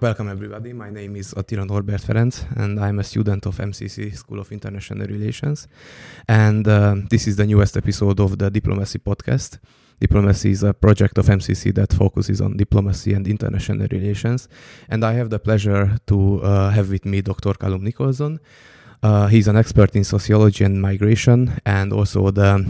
Welcome, everybody. My name is Attila Norbert Ferencz, and I'm a student of MCC School of International Relations. And uh, this is the newest episode of the DiploMaci Podcast. DiploMaci is a project of MCC that focuses on diplomacy and international relations. And I have the pleasure to uh, have with me Dr. Calum Nicholson. Uh, he's an expert in sociology and migration, and also the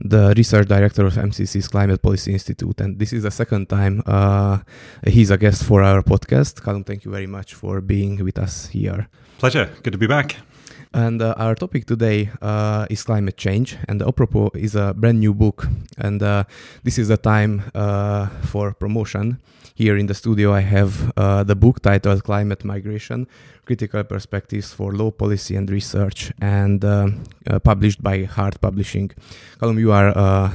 the research director of MCC's Climate Policy Institute. And this is the second time uh, he's a guest for our podcast. Calum, thank you very much for being with us here. Pleasure. Good to be back. And uh, our topic today uh, is climate change. And apropos is a brand new book. And uh, this is the time uh, for promotion. Here in the studio, I have uh, the book titled Climate Migration Critical Perspectives for Law Policy and Research, and uh, published by hart Publishing. Calum, you are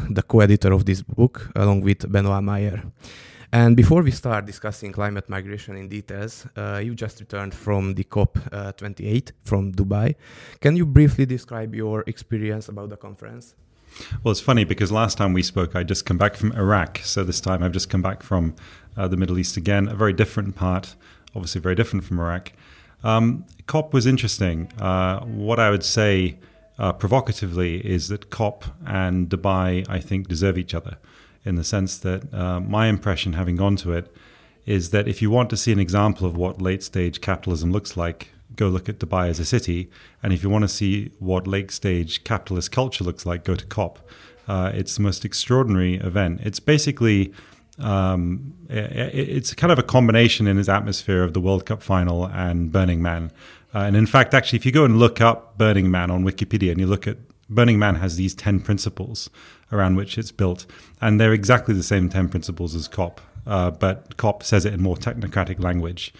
the co editor of this book along with Benoit Mayer. And before we start discussing climate migration in details, uh, you just returned from the COP28 uh, from Dubai. Can you briefly describe your experience about the conference? Well, it's funny because last time we spoke, I just come back from Iraq. So this time I've just come back from uh, the Middle East again, a very different part, obviously very different from Iraq. Um, COP was interesting. Uh, what I would say uh, provocatively is that COP and Dubai, I think, deserve each other in the sense that uh, my impression, having gone to it, is that if you want to see an example of what late stage capitalism looks like, go look at Dubai as a city. And if you want to see what late stage capitalist culture looks like, go to COP. Uh, it's the most extraordinary event. It's basically um, it's kind of a combination in its atmosphere of the World Cup final and Burning Man. Uh, and in fact, actually, if you go and look up Burning Man on Wikipedia and you look at Burning Man has these 10 principles around which it's built. And they're exactly the same 10 principles as COP, uh, but COP says it in more technocratic language.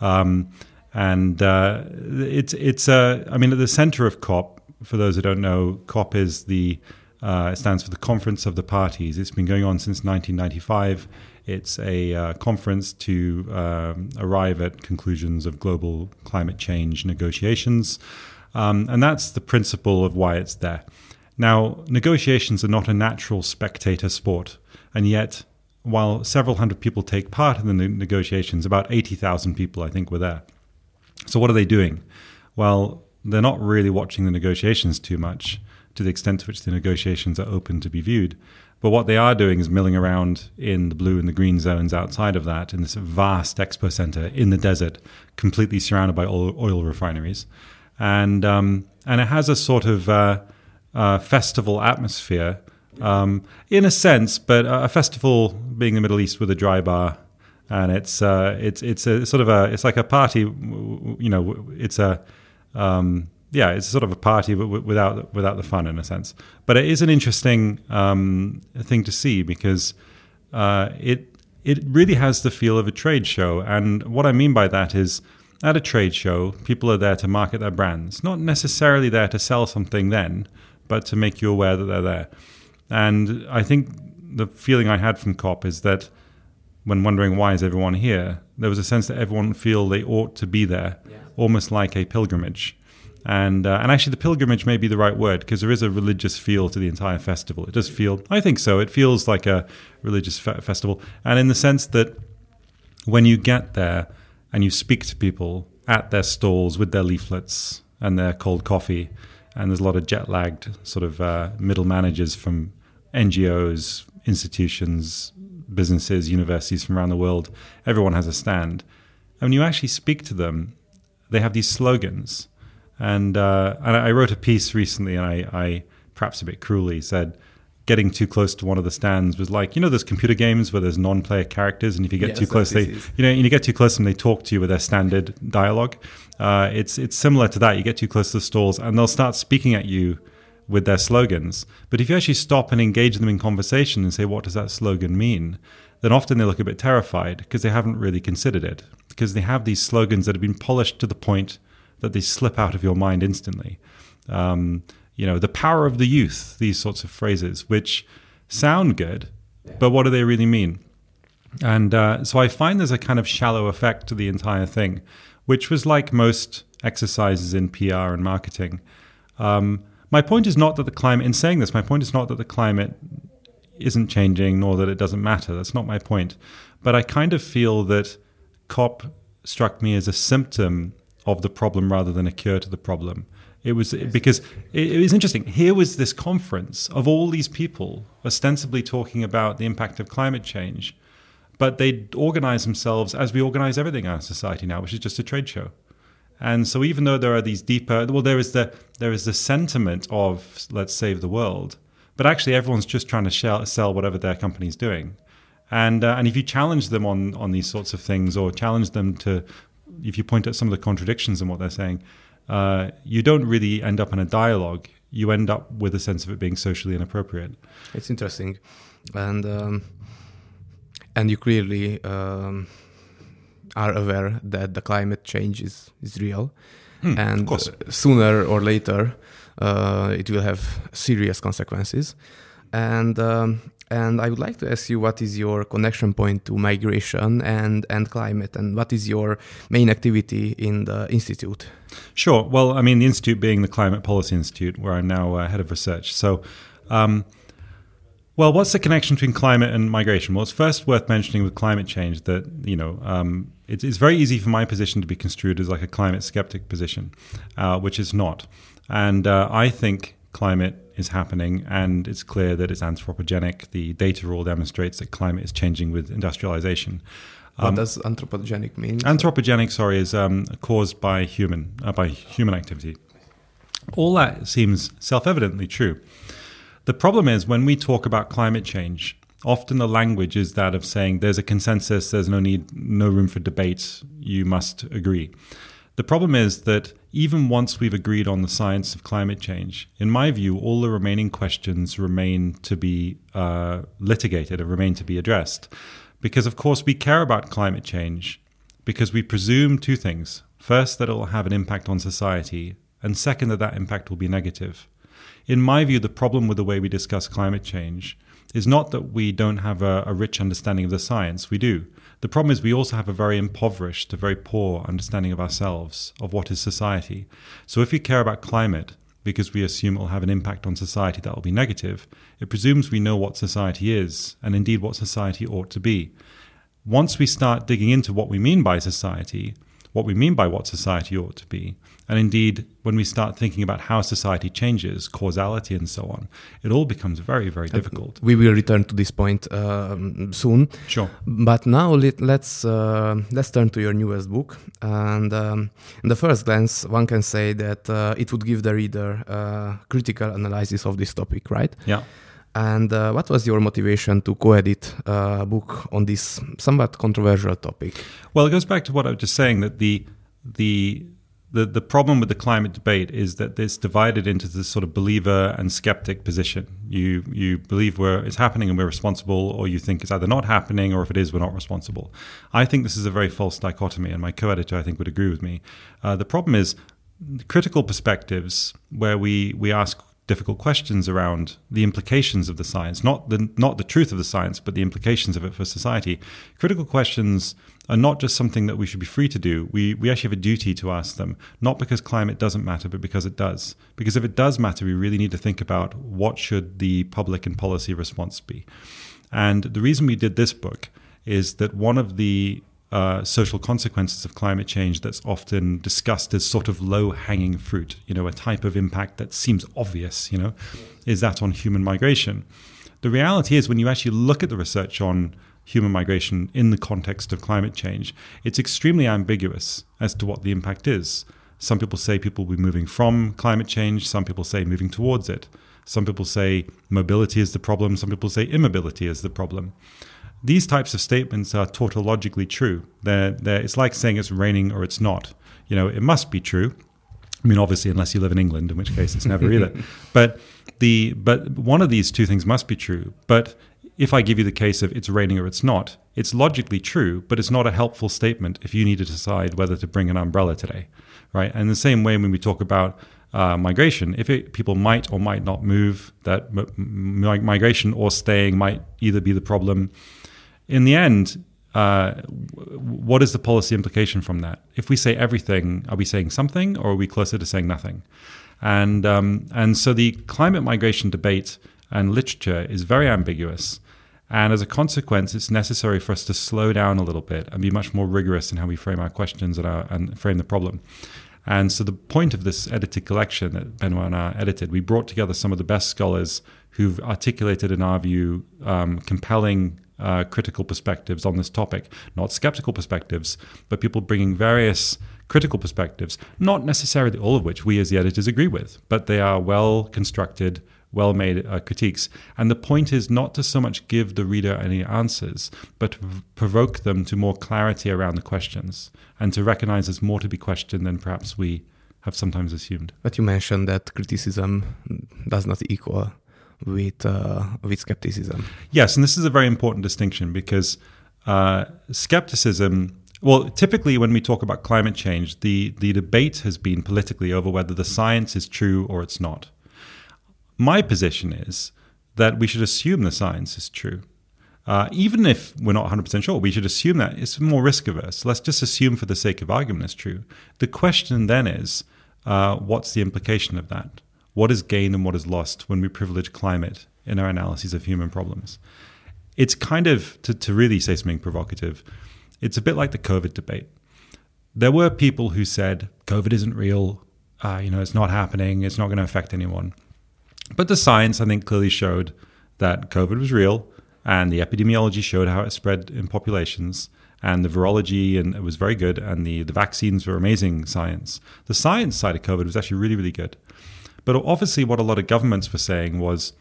Um, and uh, it's, it's uh, I mean, at the center of COP, for those who don't know, COP is the, uh, it stands for the Conference of the Parties. It's been going on since 1995. It's a uh, conference to um, arrive at conclusions of global climate change negotiations. Um, and that's the principle of why it's there. Now, negotiations are not a natural spectator sport, and yet, while several hundred people take part in the negotiations, about 80,000 people, I think, were there. So, what are they doing? Well, they're not really watching the negotiations too much to the extent to which the negotiations are open to be viewed. But what they are doing is milling around in the blue and the green zones outside of that in this vast expo center in the desert, completely surrounded by oil, oil refineries. And, um, and it has a sort of uh, uh, festival atmosphere um, in a sense, but a festival being the Middle East with a dry bar, and it's uh, it's it's a sort of a it's like a party, you know, it's a um, yeah, it's sort of a party without without the fun in a sense. But it is an interesting um, thing to see because uh, it it really has the feel of a trade show, and what I mean by that is. At a trade show, people are there to market their brands, not necessarily there to sell something then, but to make you aware that they're there. And I think the feeling I had from COP is that when wondering why is everyone here, there was a sense that everyone feel they ought to be there, yeah. almost like a pilgrimage. And uh, and actually, the pilgrimage may be the right word because there is a religious feel to the entire festival. It does feel, I think so. It feels like a religious fe- festival, and in the sense that when you get there and you speak to people at their stalls with their leaflets and their cold coffee, and there's a lot of jet lagged sort of uh, middle managers from NGOs, institutions, businesses, universities from around the world. Everyone has a stand. And when you actually speak to them, they have these slogans. And, uh, and I wrote a piece recently, and I, I perhaps a bit cruelly said, getting too close to one of the stands was like you know those computer games where there's non-player characters and if you get yes, too close they you know and you get too close and they talk to you with their standard dialogue uh, it's it's similar to that. You get too close to the stalls and they'll start speaking at you with their slogans. But if you actually stop and engage them in conversation and say what does that slogan mean? Then often they look a bit terrified because they haven't really considered it because they have these slogans that have been polished to the point that they slip out of your mind instantly. Um, you know, the power of the youth, these sorts of phrases, which sound good, but what do they really mean? And uh, so I find there's a kind of shallow effect to the entire thing, which was like most exercises in PR and marketing. Um, my point is not that the climate, in saying this, my point is not that the climate isn't changing nor that it doesn't matter. That's not my point. But I kind of feel that COP struck me as a symptom of the problem rather than a cure to the problem. It was because it, it was interesting. Here was this conference of all these people ostensibly talking about the impact of climate change, but they organize themselves as we organize everything in our society now, which is just a trade show. And so, even though there are these deeper, well, there is the there is the sentiment of let's save the world, but actually everyone's just trying to sell whatever their company's doing. And uh, and if you challenge them on on these sorts of things, or challenge them to, if you point at some of the contradictions in what they're saying, uh, you don't really end up in a dialogue. You end up with a sense of it being socially inappropriate. It's interesting, and um, and you clearly. Um, are aware that the climate change is, is real. Hmm, and sooner or later, uh, it will have serious consequences. And um, and I would like to ask you what is your connection point to migration and, and climate, and what is your main activity in the institute? Sure. Well, I mean, the institute being the Climate Policy Institute, where I'm now uh, head of research. So, um, well, what's the connection between climate and migration? Well, it's first worth mentioning with climate change that you know um, it's, it's, very easy for my position to be construed as like a climate skeptic position, uh, which is not. And uh, I think climate is happening, and it's clear that it's anthropogenic. The data all demonstrates that climate is changing with industrialization. Um, what does anthropogenic mean? Anthropogenic, sorry, is um, caused by human uh, by human activity. All that seems self-evidently true. The problem is when we talk about climate change, often the language is that of saying there's a consensus, there's no need, no room for debate, you must agree. The problem is that even once we've agreed on the science of climate change, in my view, all the remaining questions remain to be uh, litigated and remain to be addressed. Because, of course, we care about climate change because we presume two things. First, that it will have an impact on society, and second, that that impact will be negative. In my view, the problem with the way we discuss climate change is not that we don't have a, a, rich understanding of the science. We do. The problem is we also have a very impoverished, a very poor understanding of ourselves, of what is society. So if we care about climate because we assume it will have an impact on society that will be negative, it presumes we know what society is and indeed what society ought to be. Once we start digging into what we mean by society, what we mean by what society ought to be. And indeed, when we start thinking about how society changes, causality, and so on, it all becomes very, very difficult. We will return to this point um, soon. Sure. But now let, us let's, uh, let's turn to your newest book. And um, in the first glance, one can say that uh, it would give the reader a critical analysis of this topic, right? Yeah. And uh, what was your motivation to co-edit a book on this somewhat controversial topic? Well, it goes back to what I was just saying that the the the, the problem with the climate debate is that it's divided into this sort of believer and skeptic position. You you believe we're it's happening and we're responsible, or you think it's either not happening, or if it is, we're not responsible. I think this is a very false dichotomy, and my co-editor I think would agree with me. Uh, the problem is critical perspectives where we we ask difficult questions around the implications of the science, not the not the truth of the science, but the implications of it for society. Critical questions are not just something that we should be free to do. We we actually have a duty to ask them, not because climate doesn't matter, but because it does. Because if it does matter, we really need to think about what should the public and policy response be. And the reason we did this book is that one of the uh, social consequences of climate change that's often discussed as sort of low hanging fruit, you know, a type of impact that seems obvious, you know, is that on human migration. The reality is, when you actually look at the research on human migration in the context of climate change, it's extremely ambiguous as to what the impact is. Some people say people will be moving from climate change, some people say moving towards it. Some people say mobility is the problem, some people say immobility is the problem these types of statements are tautologically true. They're, they're, it's like saying it's raining or it's not. You know, it must be true. I mean, obviously, unless you live in England, in which case it's never either. But the but one of these two things must be true. But if I give you the case of it's raining or it's not, it's logically true, but it's not a helpful statement if you need to decide whether to bring an umbrella today, right? And the same way when we talk about uh, migration, if it, people might or might not move, that m- migration or staying might either be the problem. In the end, uh, what is the policy implication from that? If we say everything, are we saying something or are we closer to saying nothing? And, um, and so the climate migration debate and literature is very ambiguous. And as a consequence, it's necessary for us to slow down a little bit and be much more rigorous in how we frame our questions and, our, and frame the problem. And so, the point of this edited collection that Benoit and I edited, we brought together some of the best scholars who've articulated, in our view, um, compelling uh, critical perspectives on this topic. Not skeptical perspectives, but people bringing various critical perspectives, not necessarily all of which we as the editors agree with, but they are well constructed well made uh, critiques. And the point is not to so much give the reader any answers, but provoke them to more clarity around the questions and to recognize there's more to be questioned than perhaps we have sometimes assumed. But you mentioned that criticism does not equal with uh, with skepticism. Yes, and this is a very important distinction because uh, skepticism. Well, typically when we talk about climate change, the the debate has been politically over whether the science is true or it's not. My position is that we should assume the science is true. Uh, even if we're not 100% sure, we should assume that it's more risk averse. Let's just assume, for the sake of argument, it's true. The question then is uh, what's the implication of that? What is gained and what is lost when we privilege climate in our analyses of human problems? It's kind of, to, to really say something provocative, it's a bit like the COVID debate. There were people who said COVID isn't real, uh, you know, it's not happening, it's not going to affect anyone. But the science, I think, clearly showed that COVID was real, and the epidemiology showed how it spread in populations, and the virology and it was very good, and the, the vaccines were amazing science. The science side of COVID was actually really, really good. But obviously, what a lot of governments were saying was,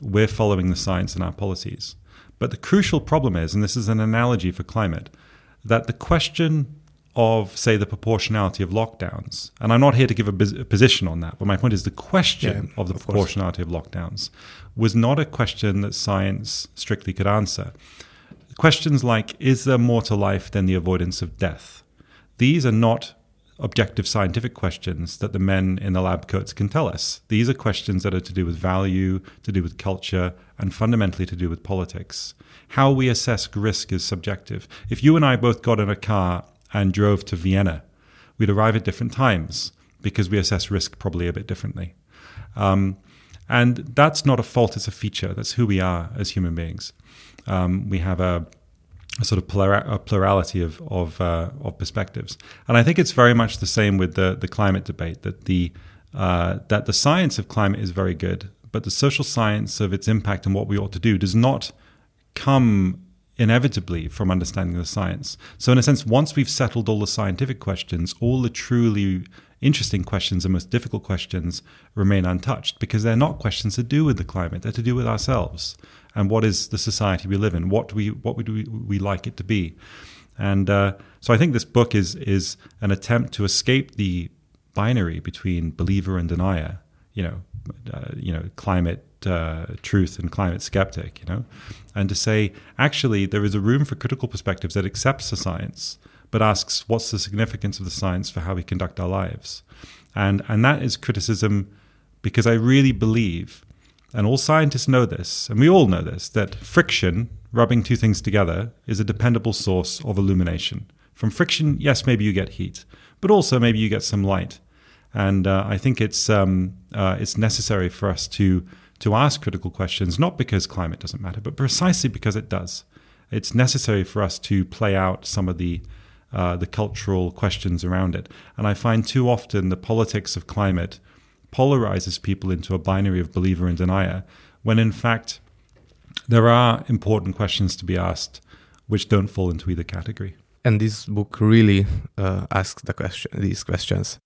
we're following the science in our policies. But the crucial problem is, and this is an analogy for climate, that the question of, say, the proportionality of lockdowns. And I'm not here to give a, a position on that, but my point is the question yeah, of the of proportionality course. of lockdowns was not a question that science strictly could answer. Questions like, is there more to life than the avoidance of death? These are not objective scientific questions that the men in the lab coats can tell us. These are questions that are to do with value, to do with culture, and fundamentally to do with politics. How we assess risk is subjective. If you and I both got in a car and drove to Vienna, we'd arrive at different times because we assess risk probably a bit differently. Um, and that's not a fault, it's a feature. That's who we are as human beings. Um, we have a, a sort of plura- a plurality of, of, uh, of, perspectives. And I think it's very much the same with the, the climate debate that the, uh, that the science of climate is very good, but the social science of its impact and what we ought to do does not come inevitably from understanding the science. So, in a sense, once we've settled all the scientific questions, all the truly interesting questions and most difficult questions remain untouched because they're not questions to do with the climate, they're to do with ourselves and what is the society we live in, what do we what would we, we like it to be. And uh, so I think this book is is an attempt to escape the binary between believer and denier. You know, uh, you know, climate uh, truth and climate skeptic, you know, and to say actually there is a room for critical perspectives that accepts the science but asks what's the significance of the science for how we conduct our lives, and and that is criticism because I really believe, and all scientists know this, and we all know this, that friction, rubbing two things together, is a dependable source of illumination. From friction, yes, maybe you get heat, but also maybe you get some light. And uh, I think it's um, uh, it's necessary for us to to ask critical questions, not because climate doesn't matter, but precisely because it does. It's necessary for us to play out some of the uh, the cultural questions around it. And I find too often the politics of climate polarizes people into a binary of believer and denier, when in fact there are important questions to be asked which don't fall into either category. And this book really uh, asks the question, these questions.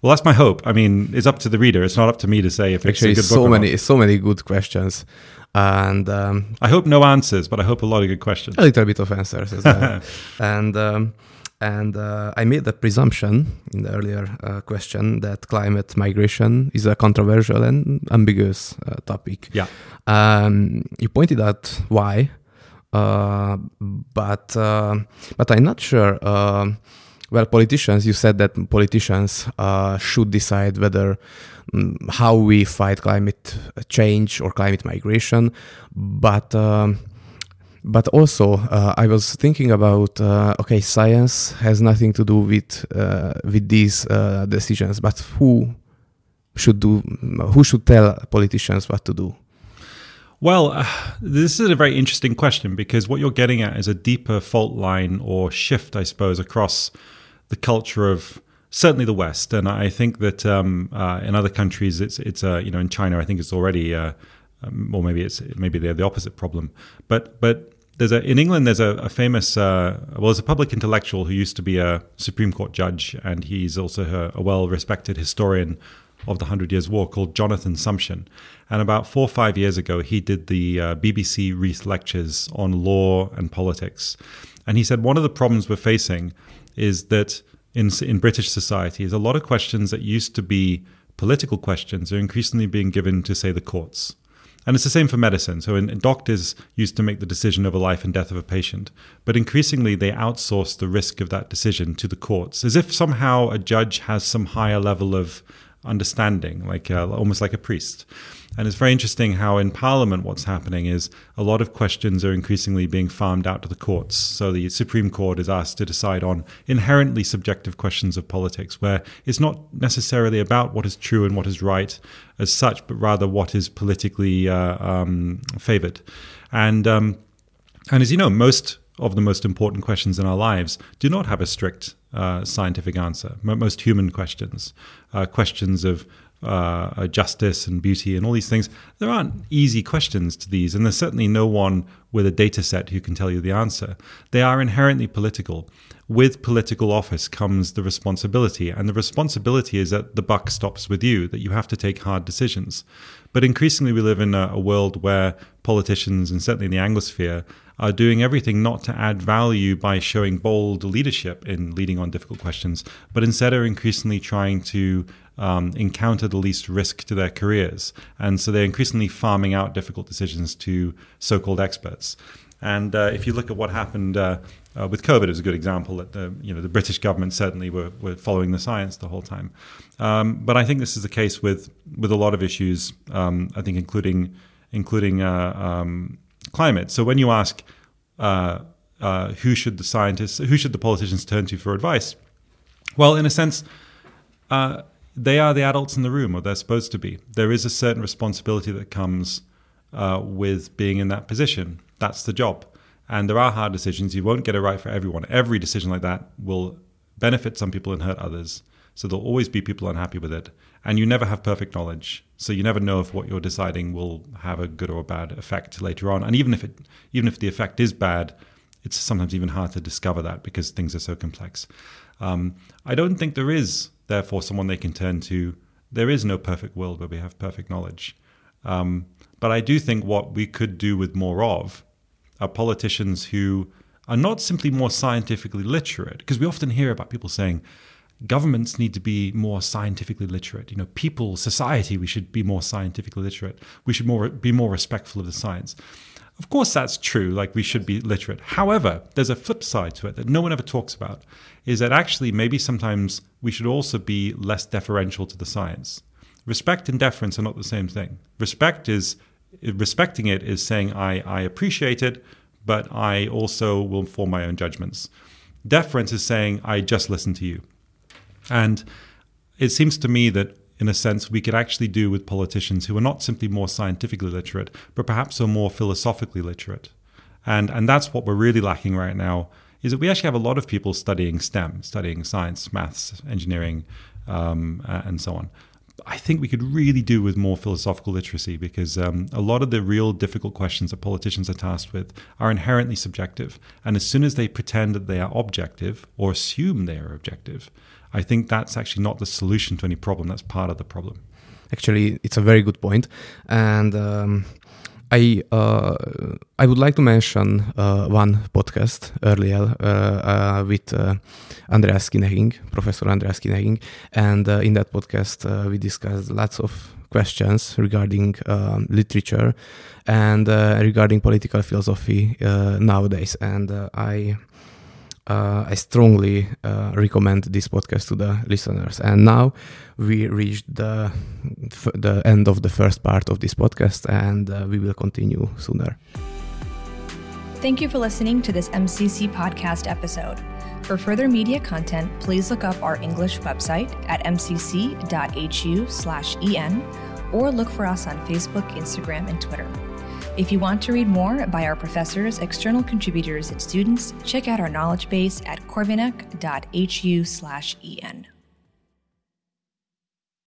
Well, that's my hope. I mean, it's up to the reader. It's not up to me to say if Actually, it's a good book. so many, so many good questions, and um, I hope no answers, but I hope a lot of good questions. A little bit of answers as well. and um, and uh, I made the presumption in the earlier uh, question that climate migration is a controversial and ambiguous uh, topic. Yeah. Um, you pointed out why, uh, but uh, but I'm not sure. Uh, well, politicians. You said that politicians should decide whether um, how we fight climate change or climate migration, but. Um, but also uh, I was thinking about uh, okay, science has nothing to do with uh, with these uh, decisions, but who should do who should tell politicians what to do? Well, uh, this is a very interesting question because what you're getting at is a deeper fault line or shift, I suppose, across the culture of certainly the West, and I think that um, uh, in other countries, it's it's you know in China, I think it's already. Um, or maybe it's maybe they're the opposite problem, but but there's a in England there's a, a famous uh, well there's a public intellectual who used to be a Supreme Court judge and he's also a, a well respected historian of the Hundred Years' War called Jonathan Sumption. And about four or five years ago, he did the uh, BBC Reith lectures on law and politics. And he said one of the problems we're facing is that in, in British society is a lot of questions that used to be political questions are increasingly being given to, say, the courts. And it's the same for medicine. So, in, doctors used to make the decision over life and death of a patient, but increasingly they outsource the risk of that decision to the courts, as if somehow a judge has some higher level of understanding, like uh, almost like a priest. And it's very interesting how in Parliament what's happening is a lot of questions are increasingly being farmed out to the courts. So the Supreme Court is asked to decide on inherently subjective questions of politics, where it's not necessarily about what is true and what is right as such, but rather what is politically uh, um, favored. And um, and as you know, most of the most important questions in our lives do not have a strict uh, scientific answer. Most human questions, uh, questions of uh, justice and beauty and all these things, there aren't easy questions to these, and there's certainly no one with a data set who can tell you the answer. They are inherently political. With political office comes the responsibility, and the responsibility is that the buck stops with you, that you have to take hard decisions. But increasingly, we live in a, a world where politicians, and certainly in the Anglosphere, are doing everything not to add value by showing bold leadership in leading on difficult questions, but instead are increasingly trying to um, encounter the least risk to their careers. And so they're increasingly farming out difficult decisions to so called experts. And uh, if you look at what happened uh, uh, with COVID, it was a good example that the, you know, the British government certainly were, were following the science the whole time. Um, but I think this is the case with, with a lot of issues, um, I think, including, including uh, um, climate. So when you ask uh, uh, who should the scientists, who should the politicians turn to for advice, well, in a sense, they are the adults in the room, or they're supposed to be. There is a certain responsibility that comes uh, with being in that position. That's the job. And there are hard decisions. You won't get it right for everyone. Every decision like that will benefit some people and hurt others. So there'll always be people unhappy with it. And you never have perfect knowledge. So you never know if what you're deciding will have a good or a bad effect later on. And even if it even if the effect is bad, it's sometimes even hard to discover that because things are so complex. Um, I don't think there is therefore someone they can turn to. There is no perfect world where we have perfect knowledge. Um, but I do think what we could do with more of are politicians who are not simply more scientifically literate, because we often hear about people saying governments need to be more scientifically literate. You know, people, society, we should be more scientifically literate. We should more be more respectful of the science. Of course, that's true. Like we should be literate. However, there's a flip side to it that no one ever talks about is that actually maybe sometimes we should also be less deferential to the science. Respect and deference are not the same thing. Respect is respecting it is saying I, I appreciate it, but I also will form my own judgments. Deference is saying I just listen to you. And it seems to me that in a sense, we could actually do with politicians who are not simply more scientifically literate, but perhaps are more philosophically literate. And, and that's what we're really lacking right now, is that we actually have a lot of people studying STEM, studying science, maths, engineering, um, and so on. I think we could really do with more philosophical literacy because um, a lot of the real difficult questions that politicians are tasked with are inherently subjective. And as soon as they pretend that they are objective or assume they are objective, I think that's actually not the solution to any problem. That's part of the problem. Actually, it's a very good point. And um, I uh, I would like to mention uh, one podcast earlier uh, uh with uh, Andreas Kinneging, Professor Andreas Kinneging, and uh, in that podcast we discussed lots of questions regarding um, literature and regarding political philosophy nowadays, and I uh, I strongly uh, recommend this podcast to the listeners. And now we reached the the end of the first part of this podcast, and uh, we will continue sooner. Thank you for listening to this MCC podcast episode. For further media content, please look up our English website at mcc.hu/en or look for us on Facebook, Instagram, and Twitter. If you want to read more by our professors, external contributors, and students, check out our knowledge base at corvinak.hu/en.